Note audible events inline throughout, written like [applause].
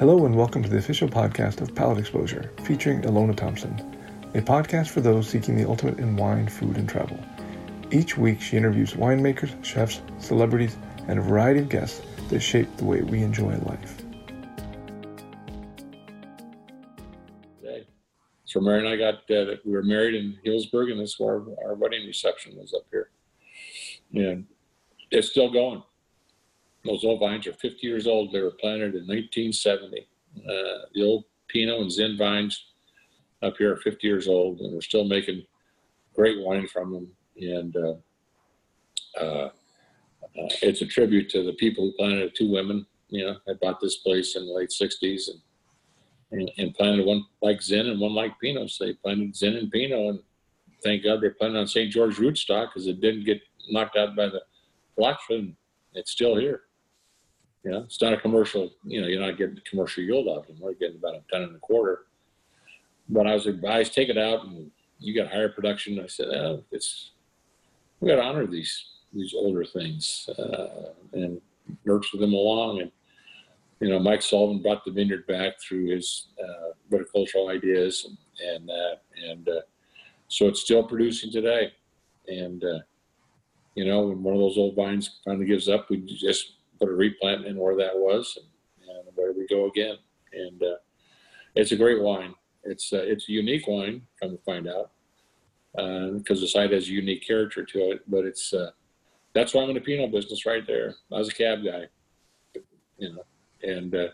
Hello and welcome to the official podcast of Palate Exposure, featuring Ilona Thompson, a podcast for those seeking the ultimate in wine, food, and travel. Each week, she interviews winemakers, chefs, celebrities, and a variety of guests that shape the way we enjoy life. So Mary and I got uh, we were married in Healdsburg, and that's where our wedding reception was up here. And it's still going. Those old vines are 50 years old. They were planted in 1970. Uh, the old Pinot and Zin vines up here are 50 years old, and we're still making great wine from them. And uh, uh, uh it's a tribute to the people who planted it. Two women, you know, had bought this place in the late 60s and, and, and planted one like Zin and one like Pinot. So they planted Zin and Pinot, and thank God they're planted on St. George rootstock because it didn't get knocked out by the Blackfin. It's still here. You know, it's not a commercial, you know, you're not getting the commercial yield out of them. We're getting about a ton and a quarter. But I was advised, take it out and you got higher production. I said, oh, it's, we got to honor these, these older things uh, and nurture them along. And, you know, Mike Sullivan brought the vineyard back through his uh, viticultural ideas and, and that. And uh, so it's still producing today. And, uh, you know, when one of those old vines finally gives up, we just put a replant in where that was, and, away we go again. And uh, it's a great wine. It's uh, it's a unique wine. Come to find out, because uh, the site has a unique character to it. But it's uh, that's why I'm in the Pinot business right there. I was a cab guy, you know, and uh,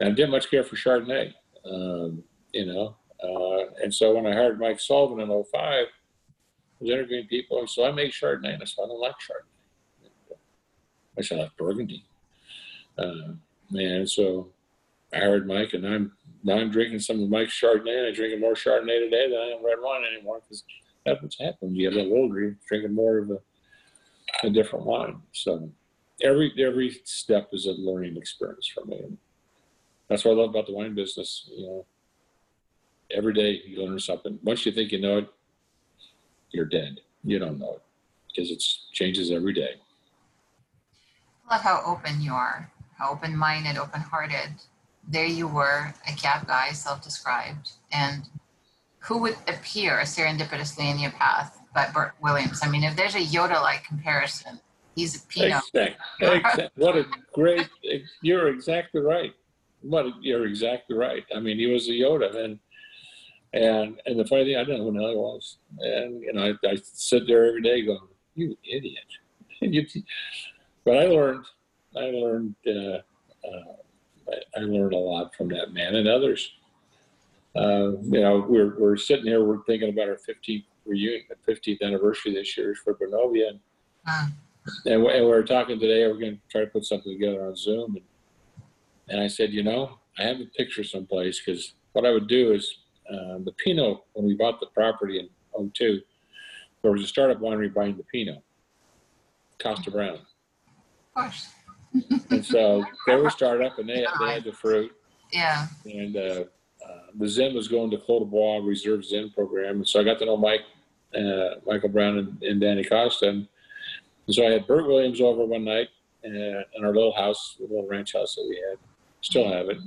I didn't much care for Chardonnay, um, you know. Uh, and so when I hired Mike Sullivan in 05, I was interviewing people, and so I make Chardonnay, and I said I don't like Chardonnay. I said, like Burgundy. Uh, man, so I heard Mike, and I'm now I'm drinking some of Mike's Chardonnay, and I'm drinking more Chardonnay today than I am red wine anymore because that's what's happened. You get a little older, you're drinking more of a, a different wine. So every every step is a learning experience for me. And that's what I love about the wine business. You know, every day you learn something. Once you think you know it, you're dead. You don't know it because it changes every day how open you are, how open minded, open hearted. There you were, a cab guy, self described, and who would appear serendipitously in your path but Bert Williams? I mean, if there's a Yoda like comparison, he's a Pinot. Exactly. what a great, you're exactly right. What you're exactly right. I mean, he was a Yoda, and and and the funny thing, I didn't know who the he was, and you know, I, I sit there every day going, "You idiot!" [laughs] you, but I learned, I learned, uh, uh, I learned a lot from that man and others. Uh, you know, we're, we're sitting here, we're thinking about our 15th reunion, 15th anniversary this year for Benovia. And, uh. and, and, we're talking today, we're going to try to put something together on Zoom. And, and I said, you know, I have a picture someplace because what I would do is uh, the Pinot, when we bought the property in 02, there was a startup winery buying the Pinot, Kosta Browne course. and so they were startup and they, they had the fruit. Yeah. And uh, uh, the Zin was going to Clos du Bois Reserve Zin program. And so I got to know Mike, uh, Michael Browne and, and, Danny Kosta. And so I had Bert Williams over one night uh, in our little house, the little ranch house that we had. Still have it.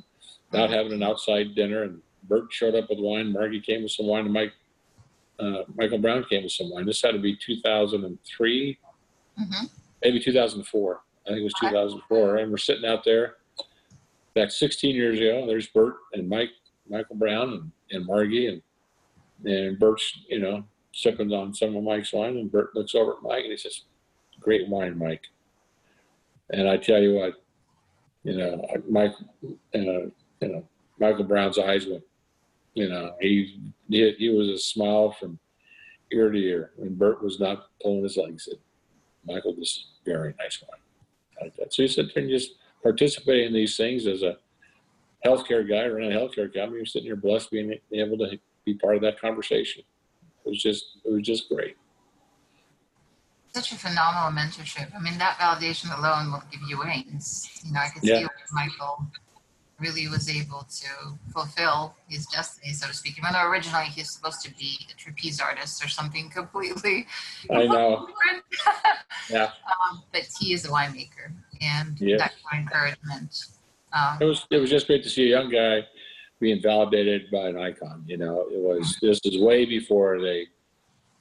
Not having an outside dinner. And Bert showed up with wine. Margie came with some wine. And Mike, uh, Michael Browne came with some wine. This had to be 2003, mm-hmm. maybe 2004. I think it was 2004, and we're sitting out there back 16 years ago. There's Bert and Mike, Michael Browne, and, and Margie, and and Bert's, you know, sipping on some of Mike's wine, and Bert looks over at Mike and he says, "Great wine, Mike." And I tell you what, you know, Mike, uh, you know, Michael Browne's eyes went, you know, he he, he was a smile from ear to ear, and Bert was not pulling his legs. Said, Michael, this is very nice wine. So you sit there and just participate in these things as a healthcare guy running a healthcare company. You're sitting here blessed being able to be part of that conversation. It was just, it was just great. Such a phenomenal mentorship. I mean, that validation alone will give you wings. You know, I could yeah. see Michael really was able to fulfill his destiny, so to speak. Even though originally he's supposed to be a trapeze artist or something [laughs] completely. I know. [laughs] yeah. Um, but he is a winemaker, and that kind of encouragement Um, It was, it was just great to see a young guy being validated by an icon, you know, it was, this is way before they,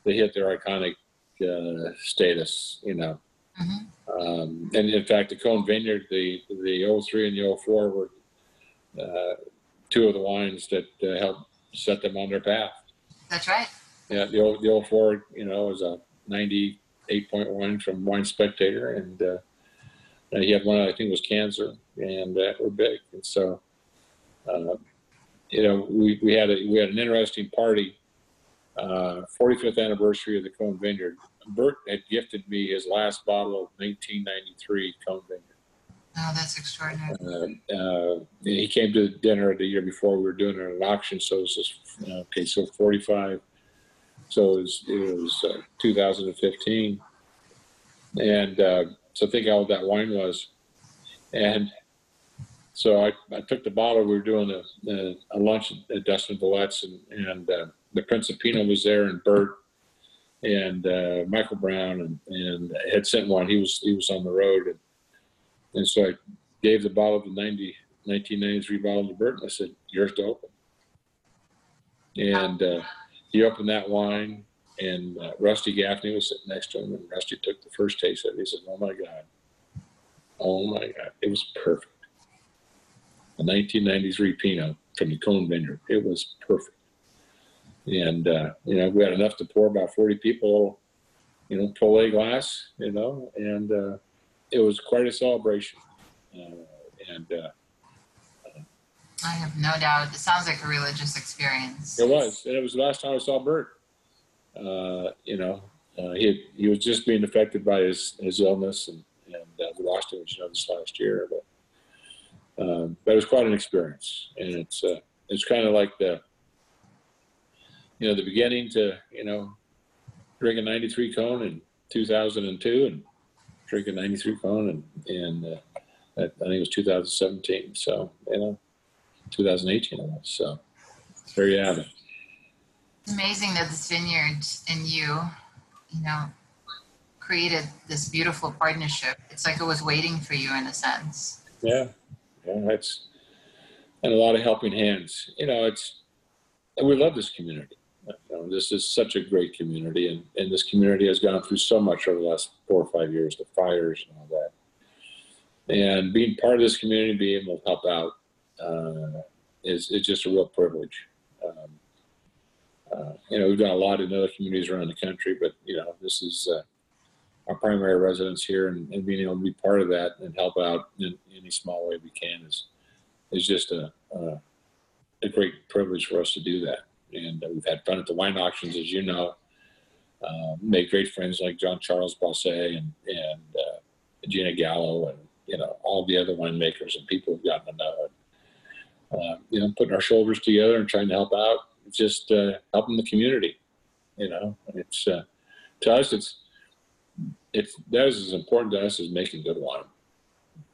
they hit their iconic, uh, status, you know. Mm-hmm. Um, and in fact, the Cohn Vineyard, the, the 03 and the 04 were, uh, two of the wines that uh, helped set them on their path. That's right. Yeah, the old, the old Ford, you know, was a ninety-eight point one from Wine Spectator, and uh, uh, he had one I think was Cancer, and uh, were big. And so, uh, you know, we, we had a we had an interesting party, uh, 45th anniversary of the Cohn Vineyard. Bert had gifted me his last bottle of 1993 Cohn Vineyard. Oh, that's extraordinary. Uh, uh, he came to dinner the year before we were doing an auction, so it was just, uh, okay, so 45. So it was, it was uh, 2015. And uh, so think how old that wine was. And so I, I took the bottle, we were doing a, a, a lunch at Dustin Valette's, and, and uh, the Prince of Pinot was there, and Bert and uh, Michael Browne, and, and had sent one. He was he was on the road, and, and so I gave the bottle of the 90, 1993 bottle to Bert, and I said, "Yours to open." And uh, he opened that wine, and uh, Rusty Gaffney was sitting next to him, and Rusty took the first taste of it. He said, "Oh my God, oh my God, it was perfect." A 1993 Pinot from the Cohn Vineyard. It was perfect. And uh, you know, we had enough to pour about 40 people, you know, a glass, you know, and uh, it was quite a celebration. Uh, and uh, I have no doubt. It sounds like a religious experience. It was, and it was the last time I saw Bert. Uh, you know, uh, he he was just being affected by his his illness, and and uh, we lost him, you know, this last year. But um, but it was quite an experience, and it's uh, it's kind of like the you know the beginning to you know drink a '93 Cohn in 2002, and drink a '93 Cohn, and and uh, I think it was 2017. So you know, 2018 it was. So there you have it. It's amazing that this vineyard and you, you know, created this beautiful partnership. It's like it was waiting for you in a sense. Yeah, yeah, it's and a lot of helping hands. You know, it's and we love this community. Know, this is such a great community, and and this community has gone through so much over the last four or five years, the fires and all that. And being part of this community, being able to help out, uh, is is just a real privilege. Um, uh, you know, we've done a lot in other communities around the country, but you know, this is uh, our primary residence here, and, and being able to be part of that and help out in any small way we can is is just a, a great privilege for us to do that. And uh, we've had fun at the wine auctions, as you know. Uh, made great friends like John Charles Boisset and and uh, Gina Gallo, and you know all the other winemakers and people we've gotten to know. And, uh, you know, putting our shoulders together and trying to help out, just uh, helping the community. You know, it's uh, to us, it's it's that is as important to us as making good wine,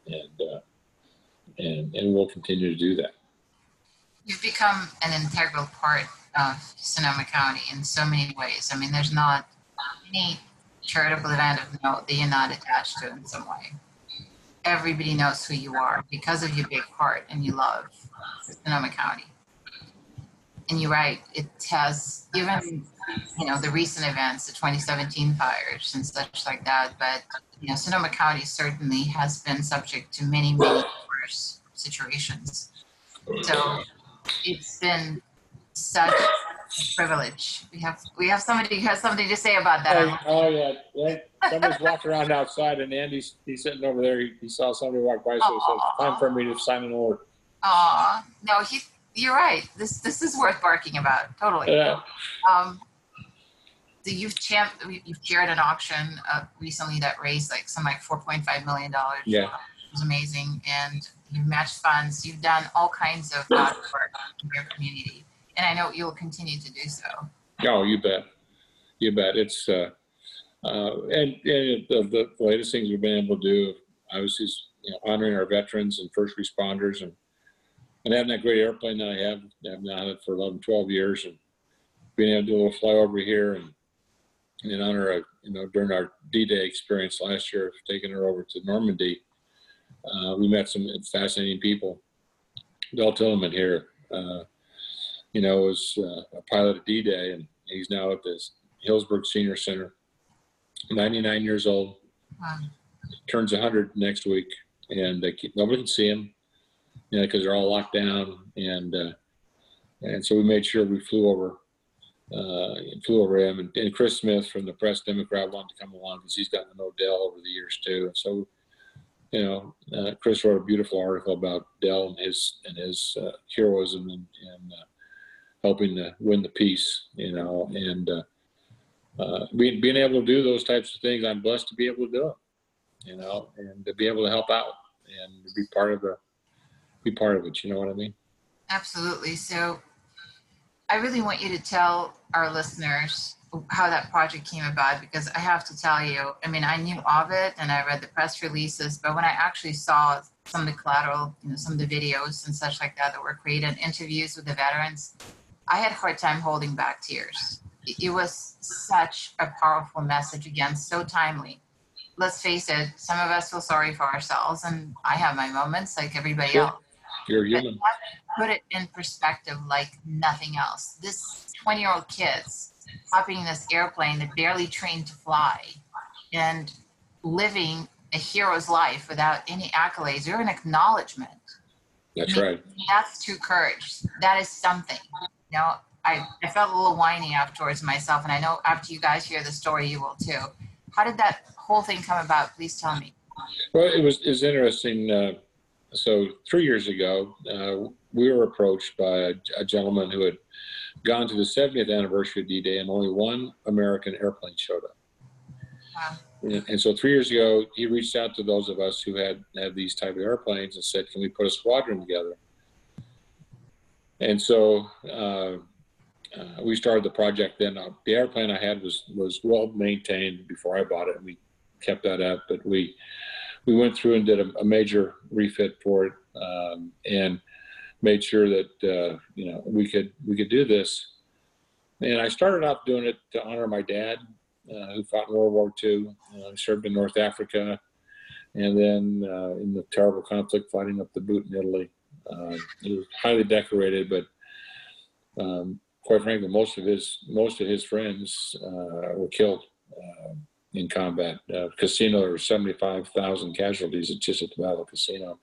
and uh, and and we'll continue to do that. You've become an integral part of Sonoma County in so many ways. I mean, there's not any charitable event of note that you're not attached to in some way. Everybody knows who you are because of your big heart and you love Sonoma County. And you're right, it has even you know the recent events, the 2017 fires and such like that. But you know, Sonoma County certainly has been subject to many, many worse situations. So it's been such a privilege. We have we have somebody who has something to say about Oh, that. oh, yeah, yeah. Somebody's walking around outside, and Andy's he's sitting over there. He, he saw somebody walk by, so he says, "Time for me to sign an order." Aw, no, he. You're right. This this is worth barking about. Totally. Yeah, Um, the you've champ you've chaired an auction uh, recently that raised like some like 4.5 million dollars. Yeah. It was amazing, and you've matched funds. You've done all kinds of uh, work in your community, and I know you'll continue to do so. oh, you bet, you bet. It's uh, uh, and, and the, the latest things we've been able to do, obviously, is you know, honoring our veterans and first responders, and and having that great airplane that I have. I've had it for 11, 12 years, and being able to do a little flyover here and and in honor of you know during our D-Day experience last year, taking her over to Normandy. Uh, we met some fascinating people. Del Tillman here, uh, you know, was uh, a pilot at D-Day, and he's now at this Healdsburg Senior Center. 99 years old, Wow. turns 100 next week, and they keep, nobody can see him, you know, because they're all locked down, and uh, and so we made sure we flew over, uh, flew over him, and, and Chris Smith from the Press Democrat wanted to come along because he's gotten to know Dell over the years too, and so. You know, uh, Chris wrote a beautiful article about Dell and his and his uh, heroism and, and uh, helping to win the peace. You know, and uh, uh, being being able to do those types of things, I'm blessed to be able to do it. You know, and to be able to help out and be part of the be part of it. You know what I mean? Absolutely. So I really want you to tell our listeners how that project came about because I have to tell you, I mean, I knew of it and I read the press releases, but when I actually saw some of the collateral, you know, some of the videos and such like that that were created, interviews with the veterans, I had a hard time holding back tears. It was such a powerful message again, so timely. Let's face it, some of us feel sorry for ourselves, and I have my moments like everybody Sure. else You're human. put it in perspective like nothing else. This 20 year old kid's hopping in this airplane that barely trained to fly and living a hero's life without any accolades or an acknowledgement. That's right. That's true courage. That is something. Know, I, I felt a little whiny afterwards myself, and I know after you guys hear the story, you will too. How did that whole thing come about? Please tell me. Well, it was is interesting. Uh, so three years ago, uh, we were approached by a, a gentleman who had gone to the 70th anniversary of D-Day, and only one American airplane showed up. Wow. And, and so three years ago, he reached out to those of us who had had these type of airplanes and said, "Can we put a squadron together?" And so uh, uh, we started the project. Then uh, the airplane I had was was well maintained before I bought it, and we kept that up. But we we went through and did a, a major refit for it, um, and made sure that uh, you know we could we could do this. And I started off doing it to honor my dad, uh, who fought in World War II, uh, served in North Africa, and then uh, in the terrible conflict fighting up the boot in Italy. Uh, he was highly decorated, but um, quite frankly, most of his most of his friends uh, were killed uh, in combat. Uh, Cassino, there were seventy five thousand casualties just at the Battle of Cassino,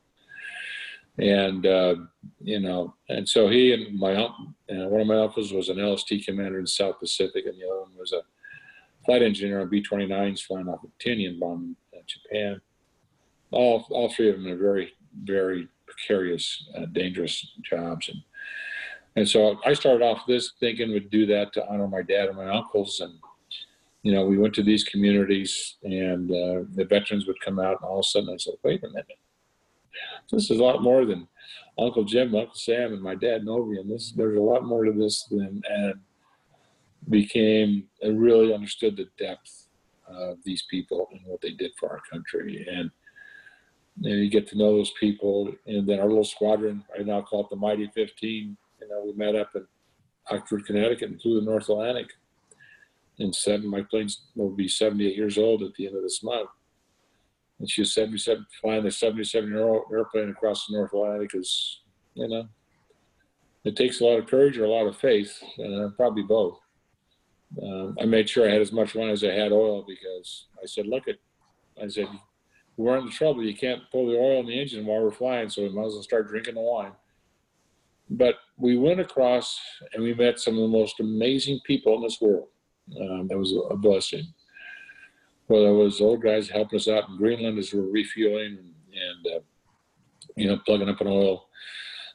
and uh, you know, and so he and my uncle, uh, one of my uncles was an LST commander in South Pacific, and the other one was a flight engineer on B 29s flying off of Tinian bomb in Japan. All, all three of them are very, very precarious, uh, dangerous jobs. And, and so I started off this thinking we'd do that to honor my dad and my uncles. And, you know, we went to these communities and uh, the veterans would come out and all of a sudden I said, wait a minute. This is a lot more than Uncle Jim, Uncle Sam, and my dad Novi. And this, there's a lot more to this than, and became, I really understood the depth of these people and what they did for our country. And, and you get to know those people. And then our little squadron, I now call it the Mighty 15. You know, we met up in Oxford, Connecticut and flew the North Atlantic. And seven, my plane's will be 78 years old at the end of this month. And she was 77, flying the 77 year old airplane across the North Atlantic is, you know, it takes a lot of courage or a lot of faith, uh, probably both. Um, I made sure I had as much wine as I had oil because I said, look at, I said, we're in trouble. You can't pull the oil in the engine while we're flying, so we might as well start drinking the wine. But we went across and we met some of the most amazing people in this world. Um, that was a blessing. Well, there was old guys helping us out in Greenland as we we're refueling and, and uh, you know, plugging up an oil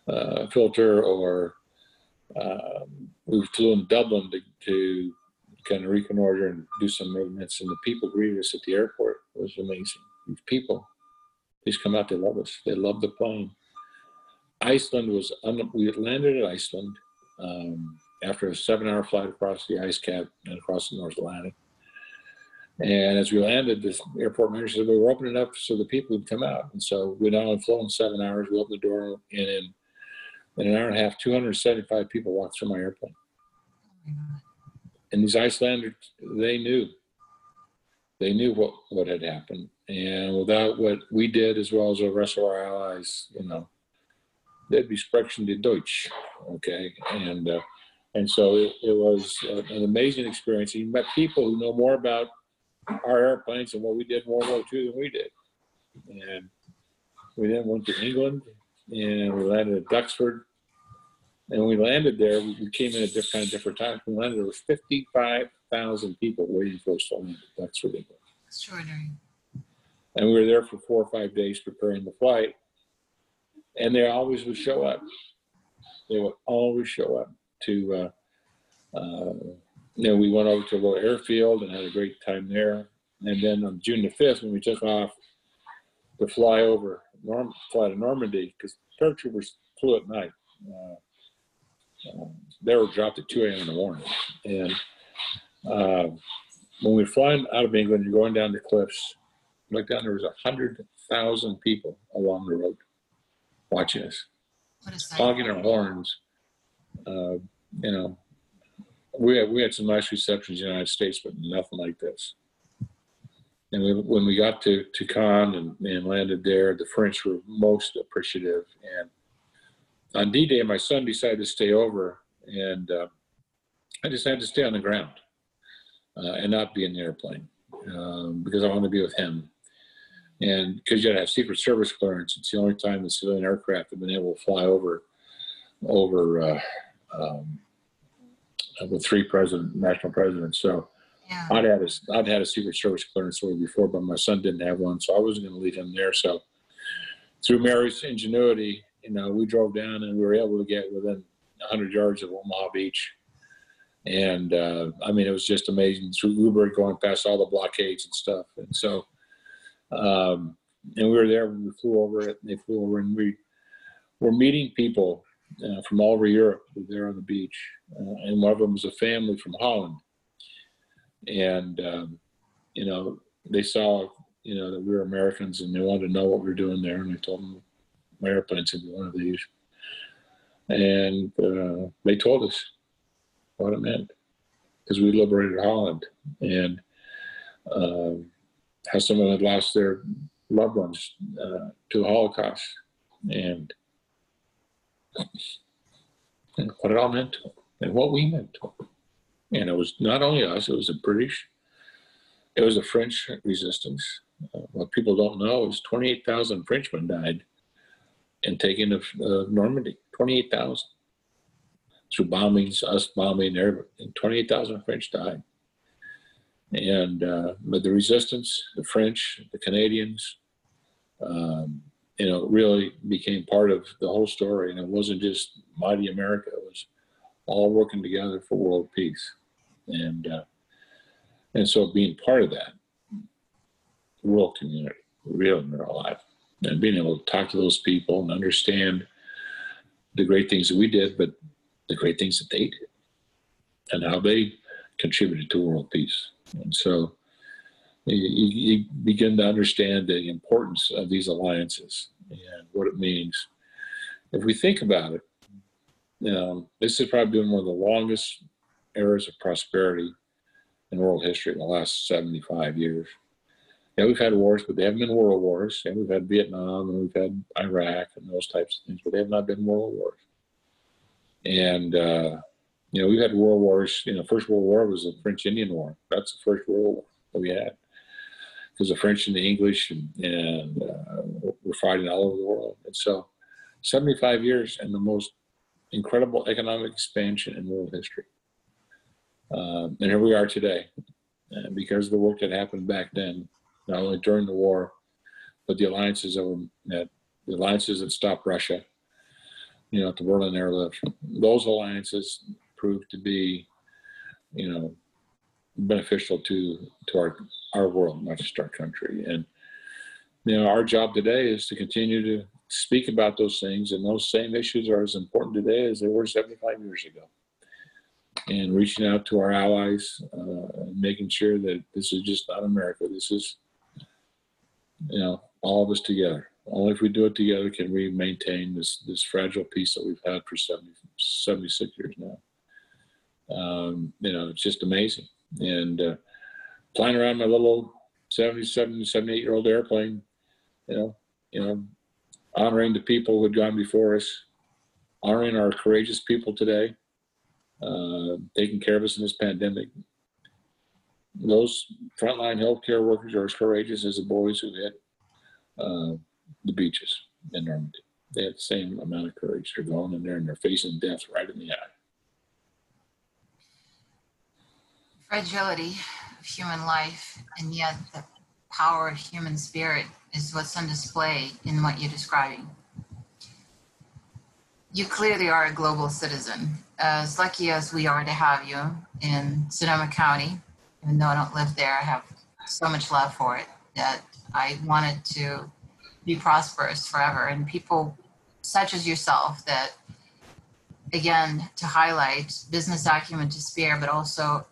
uh, filter, or um, we flew in Dublin to, to kind of reconnoiter and do some movements and the people greeted us at the airport. It was amazing. These people, these come out, they love us. They love the plane. Iceland was, we landed at Iceland um, after a seven hour flight across the ice cap and across the North Atlantic. And as we landed, this airport manager said, we were opening up so the people would come out. And so we not only flown seven hours, we opened the door, and in, in an hour and a half, 275 people walked through my airplane. And these Icelanders, they knew. They knew what, what had happened. And without what we did, as well as the rest of our allies, you know, they'd be sprechen die Deutsch, okay? And uh, and so it, it was an amazing experience. You met people who know more about our airplanes and what we did in World War II than we did. And we then went to England and we landed at Duxford. And we landed there, we we came in at different kind of different times. We landed, there were 55,000 people waiting for us to land at Duxford, England. Extraordinary. And we were there for four or five days preparing the flight. And they always would show up. They would always show up to, uh, uh, you know, we went over to a little airfield and had a great time there. And then on June the 5th, when we took off to fly over, Norm, fly to Normandy, because paratroopers flew at night. Uh, um, they were dropped at 2 a.m. in the morning. And uh, when we were flying out of England, you're going down the cliffs, look down, there was a hundred thousand people along the road watching us, a our horns. Uh, you know, we had, we had some nice receptions in the United States, but nothing like this. And we, when we got to, to Cannes and, and landed there, the French were most appreciative. And on D-Day, my son decided to stay over, and uh, I decided to stay on the ground uh, and not be in the airplane um, because I wanted to be with him. And because you got to have Secret Service clearance, it's the only time the civilian aircraft have been able to fly over over uh, um, with three president national presidents. So Yeah. I'd had a I'd had a Secret Service clearance way before, but my son didn't have one, so I wasn't going to leave him there. So through Mary's ingenuity, you know, we drove down and we were able to get within 100 yards of Omaha Beach. And uh, I mean, it was just amazing through Uber going past all the blockades and stuff. And so, um, and we were there when we flew over it. And they flew over, and we were meeting people uh, from all over Europe who were there on the beach. Uh, and one of them was a family from Holland. And um, you know, they saw you know that we were Americans, and they wanted to know what we were doing there. And I told them my airplane's gonna be one of these. And uh, they told us what it meant because we liberated Holland and um, how someone had lost their loved ones uh, to the Holocaust and, what it all meant to them and what we meant to them. And it was not only us, it was the British, it was the French resistance. Uh, what people don't know is 28,000 Frenchmen died in taking of uh, Normandy, 28,000 through bombings, us bombing, everybody, and 28,000 French died. And uh, but the resistance, the French, the Canadians, um, you know, really became part of the whole story. And it wasn't just mighty America; it was all working together for world peace. And uh, and so being part of that world community, real in their life, and being able to talk to those people and understand the great things that we did, but the great things that they did and how they contributed to world peace. And so you, begin to understand the importance of these alliances and what it means. If we think about it, um, this has probably been one of the longest eras of prosperity in world history in the last 75 years. Yeah, we've had wars, but they haven't been world wars. And we've had Vietnam and we've had Iraq and those types of things, but they have not been world wars. And, uh, you know, we've had world wars. You know, First World War was the French Indian War. That's the first world war that we had. Because the French and the English and, and uh, were fighting all over the world. And so 75 years and the most incredible economic expansion in world history. Um, and here we are today. Because of the work that happened back then, not only during the war, but the alliances that, were, that the alliances that stopped Russia, you know, at the Berlin airlift, those alliances proved to be, you know, beneficial to to our our world, not just our country. And you know, our job today is to continue to speak about those things, and those same issues are as important today as they were 75 years ago. And reaching out to our allies, uh, making sure that this is just not America. This is, you know, all of us together. Only if we do it together can we maintain this this fragile peace that we've had for 70, 76 years now. Um, you know, it's just amazing. And uh, flying around my little 77, 78 year old airplane, you know, you know, honoring the people who had gone before us, honoring our courageous people today, uh, taking care of us in this pandemic. Those frontline healthcare workers are as courageous as the boys who hit uh, the beaches in Normandy. They have the same amount of courage. They're going in there and they're facing death right in the eye. Fragility of human life, and yet the power of human spirit is what's on display in what you're describing. You clearly are a global citizen. As lucky as we are to have you in Sonoma County, even though I don't live there, I have so much love for it that I wanted to be prosperous forever. And people such as yourself that, again, to highlight business acumen to spare, but also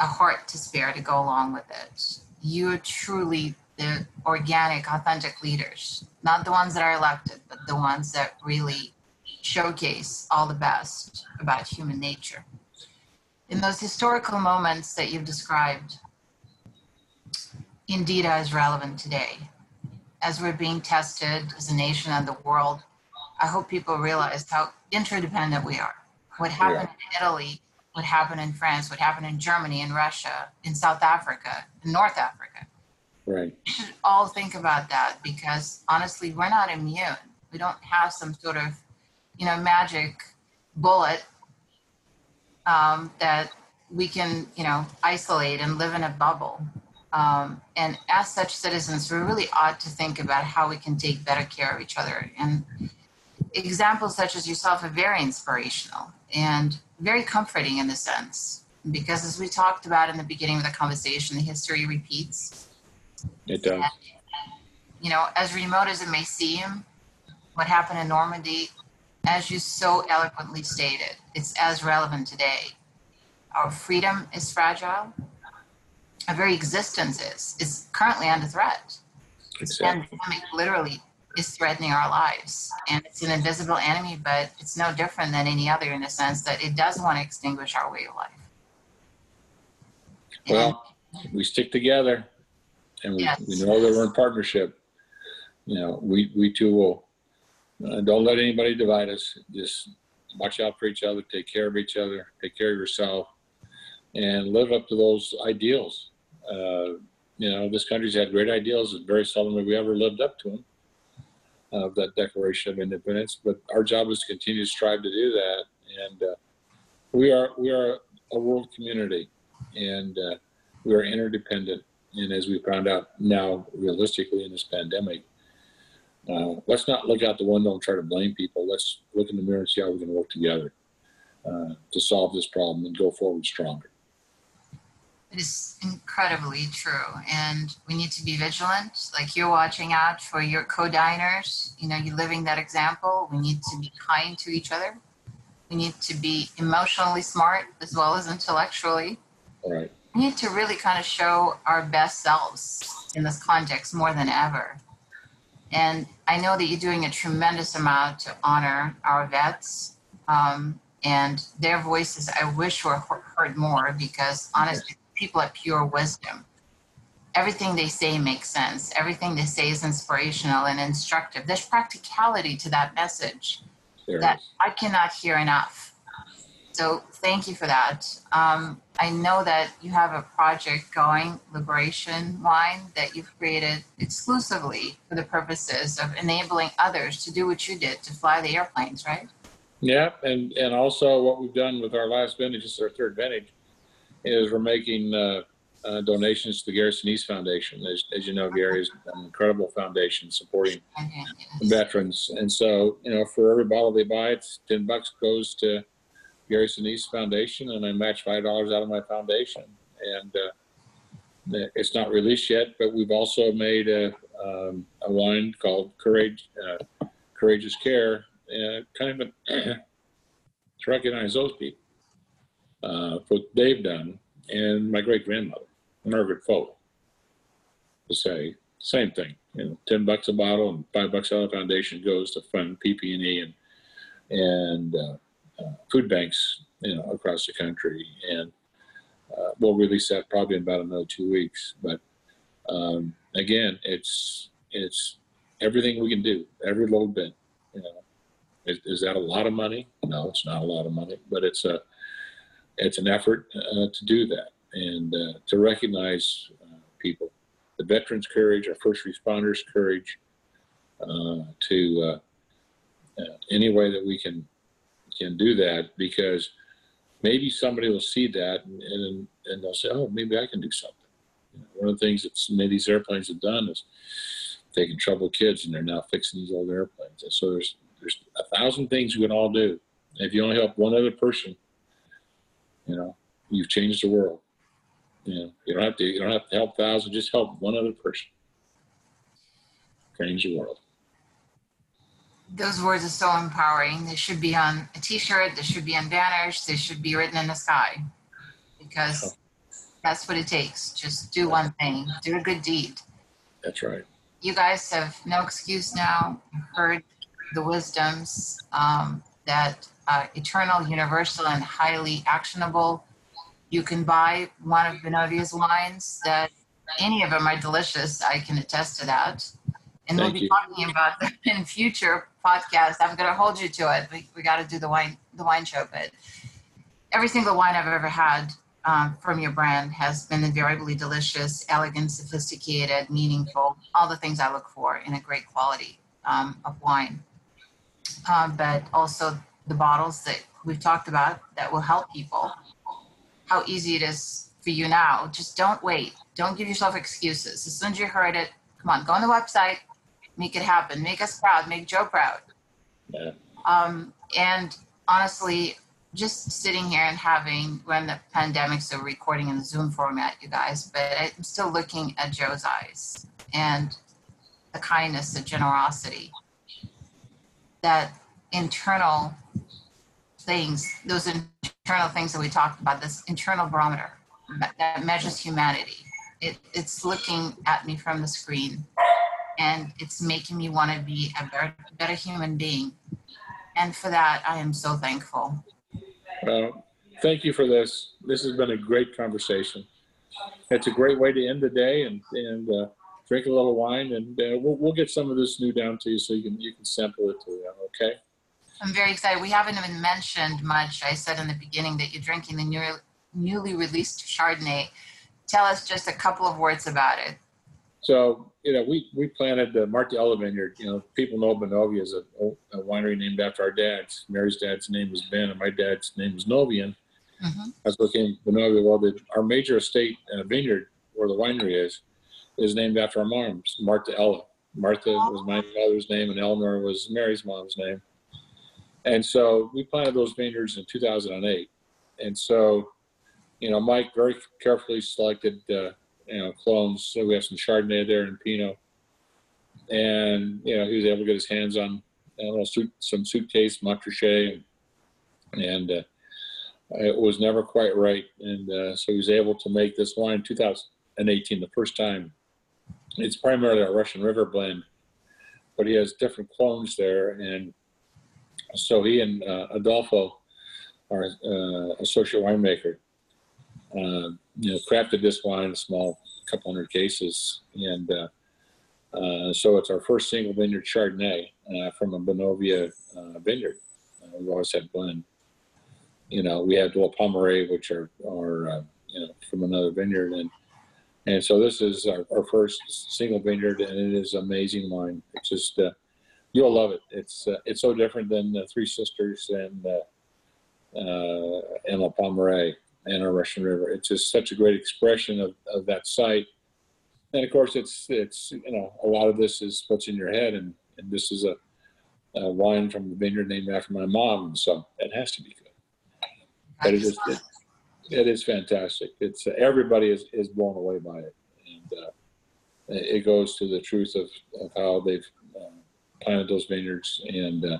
a heart to spare to go along with it. You're truly the organic, authentic leaders, not the ones that are elected, but the ones that really showcase all the best about human nature. In those historical moments that you've described, indeed as relevant today. As we're being tested as a nation and the world, I hope people realize how interdependent we are. What happened in Italy, what happened in France, what happened in Germany, in Russia, in South Africa, in North Africa. Right. We should all think about that because honestly, we're not immune. We don't have some sort of, you know, magic bullet um, that we can, you know, isolate and live in a bubble. Um, and as such citizens, we really ought to think about how we can take better care of each other. And examples such as yourself are very inspirational and very comforting in the sense because as we talked about in the beginning of the conversation the history repeats It does. you know as remote as it may seem what happened in normandy as you so eloquently stated it's as relevant today our freedom is fragile our very existence is is currently under threat this Exactly. pandemic literally is threatening our lives. And it's an invisible enemy, but it's no different than any other in the sense that it does want to extinguish our way of life. And Well, we stick together and we, Yes. we know that we're in partnership. You know, we, we too will, uh, don't let anybody divide us. Just watch out for each other, take care of each other, take care of yourself, and live up to those ideals. Uh, you know, this country's had great ideals. and very seldom have we ever lived up to them of that Declaration of Independence. But our job is to continue to strive to do that. And uh, we are we are a world community, and uh, we are interdependent. And as we found out now, realistically in this pandemic, uh, let's not look out the window and try to blame people. Let's look in the mirror and see how we can work together uh, to solve this problem and go forward stronger. It is incredibly true. And we need to be vigilant. Like you're watching out for your co diners. You know, you're living that example. We need to be kind to each other. We need to be emotionally smart as well as intellectually. All right. We need to really kind of show our best selves in this context more than ever. And I know that you're doing a tremendous amount to honor our vets um, and their voices. I wish were heard more because honestly, people have pure wisdom. Everything they say makes sense. Everything they say is inspirational and instructive. There's practicality to that message There that is. I cannot hear enough. So thank you for that. Um, I know that you have a project going, Liberation Wine, that you've created exclusively for the purposes of enabling others to do what you did to fly the airplanes, right? Yeah, and and also what we've done with our last vintage, this is our third vintage, is we're making uh, uh, donations to the Gary Sinise Foundation. As, as you know, Gary is an incredible foundation supporting veterans. And so, you know, for every bottle they buy, it's ten bucks goes to Gary Sinise Foundation, and I match five dollars out of my foundation. And uh, it's not released yet, but we've also made a um, a wine called Courage uh, Courageous Care, uh, kind of [clears throat] to recognize those people uh, for they've done, and my great grandmother Margaret Folk to say same thing. You know, ten bucks a bottle and five bucks out of the foundation goes to fund PP&E and and uh, uh, food banks, you know, across the country. And uh, we'll release that probably in about another two weeks. But um, again, it's it's everything we can do, every little bit. You know, is, is that a lot of money? No, it's not a lot of money, but it's a it's an effort uh, to do that and uh, to recognize uh, people, the veterans' courage, our first responders' courage, uh, to uh, uh, any way that we can can do that because maybe somebody will see that and, and, and they'll say, oh, maybe I can do something. You know, one of the things that many of these airplanes have done is taking troubled kids and they're now fixing these old airplanes. And so there's there's a thousand things we can all do. If you only help one other person, you know, you've changed the world. You know, you don't have to you don't have to help thousands, just help one other person. Change the world. Those words are so empowering. They should be on a t-shirt, they should be on banners, they should be written in the sky. Because that's what it takes. Just do one thing, do a good deed. That's right. You guys have no excuse now. You've heard the wisdoms um, that uh, eternal, universal, and highly actionable. You can buy one of Benovia's wines that any of them are delicious. I can attest to that. And we'll be you. talking about them [laughs] in future podcasts. I'm going to hold you to it. We, we got to do the wine the wine show, but every single wine I've ever had um, from your brand has been invariably delicious, elegant, sophisticated, meaningful, all the things I look for in a great quality um, of wine. Um, but also the bottles that we've talked about that will help people. How easy it is for you now. Just don't wait. Don't give yourself excuses. As soon as you heard it, come on, go on the website, make it happen. Make us proud. Make Joe proud. Yeah. Um, and honestly, just sitting here and having, we're in the pandemic, so recording in the Zoom format, you guys, but I'm still looking at Joe's eyes and the kindness, the generosity, that internal things, those internal things that we talked about, this internal barometer me- that measures humanity. It, it's looking at me from the screen and it's making me want to be a better, better human being. And for that, I am so thankful. Well, thank you for this. This has been a great conversation. It's a great way to end the day and and uh, drink a little wine, and uh, we'll we'll get some of this new down to you so you can you can sample it too. Okay. I'm very excited. We haven't even mentioned much. I said in the beginning that you're drinking the new, newly released Chardonnay. Tell us just a couple of words about it. So you know, we we planted the Martaella Vineyard. You know, people know Benovia is a, a winery named after our dads. Mary's dad's name was Ben, and my dad's name was Novian. Mhm. That's what came Benovia. Well, the, our major estate uh, vineyard, where the winery is, is named after our moms, Martha Ella. Martha was my mother's name, and Eleanor was Mary's mom's name. And so we planted those vineyards in 2008. And so, you know, Mike very carefully selected, uh, you know, clones. So we have some Chardonnay there and Pinot. And, you know, he was able to get his hands on you know, suit, some suitcase, Montrachet, and, and uh, it was never quite right. And uh, so he was able to make this wine in 2018, the first time. It's primarily a Russian River blend, but he has different clones there. And so he and uh, Adolfo, our uh, associate winemaker, uh, you know, crafted this wine in a small couple hundred cases. And uh, uh, so it's our first single vineyard Chardonnay uh, from a Benovia uh, vineyard. We've always had blend. You know, we had Dual Pommeraie, which are, are you know, from another vineyard. And and so this is our, our first single vineyard, and it is amazing wine. It's just, uh, you'll love it. It's uh, it's so different than the Three Sisters and uh, uh, and La Pommeraie and our Russian River. It's just such a great expression of, of that site. And of course, it's it's you know a lot of this is what's in your head, and, and this is a, a wine from the vineyard named after my mom, so it has to be good. But it is it, it is fantastic. It's uh, everybody is, is blown away by it, and uh, it goes to the truth of, of how they've uh, planted those vineyards. And uh,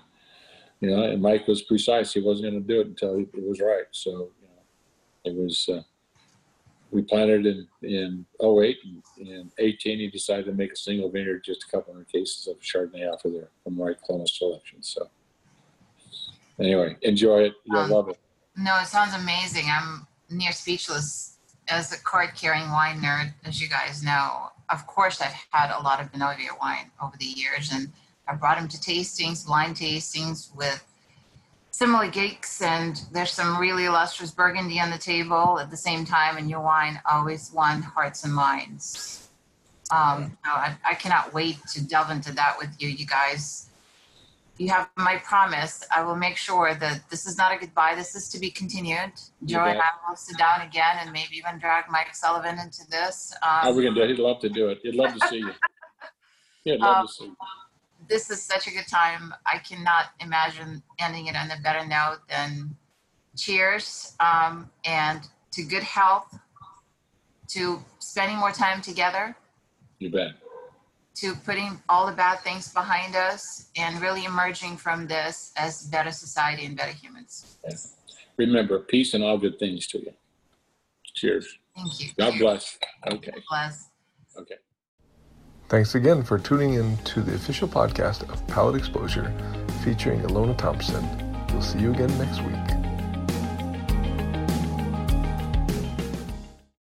you know, and Mike was precise. He wasn't going to do it until it was right. So you know, it was. Uh, we planted in in 08 and in 18 he decided to make a single vineyard just a couple hundred cases of chardonnay off of there from right clonal selection so anyway enjoy it you'll Um, love it No, it sounds amazing. I'm near speechless as a card carrying wine nerd, as you guys know, of course, I've had a lot of Benovia wine over the years, and I brought them to tastings, blind tastings with similar geeks, and there's some really illustrious Burgundy on the table at the same time, and your wine always won hearts and minds. Um, I, I cannot wait to delve into that with you, you guys. You have my promise. I will make sure that this is not a goodbye. This is to be continued. You Joe and bet. I will sit down again and maybe even drag Mike Sullivan into this. How Um, we gonna do it? He'd love to do it. He'd love to see you. [laughs] He'd love Um, to see you. this is such a good time. I cannot imagine ending it on a better note than cheers um, and to good health, to spending more time together, You bet. To putting all the bad things behind us and really emerging from this as better society and better humans. Remember, peace and all good things to you. Cheers. Thank you. God bless. Okay. God Bless. Okay. Thanks again for tuning in to the official podcast of Palate Exposure featuring Ilona Thompson. We'll see you again next week.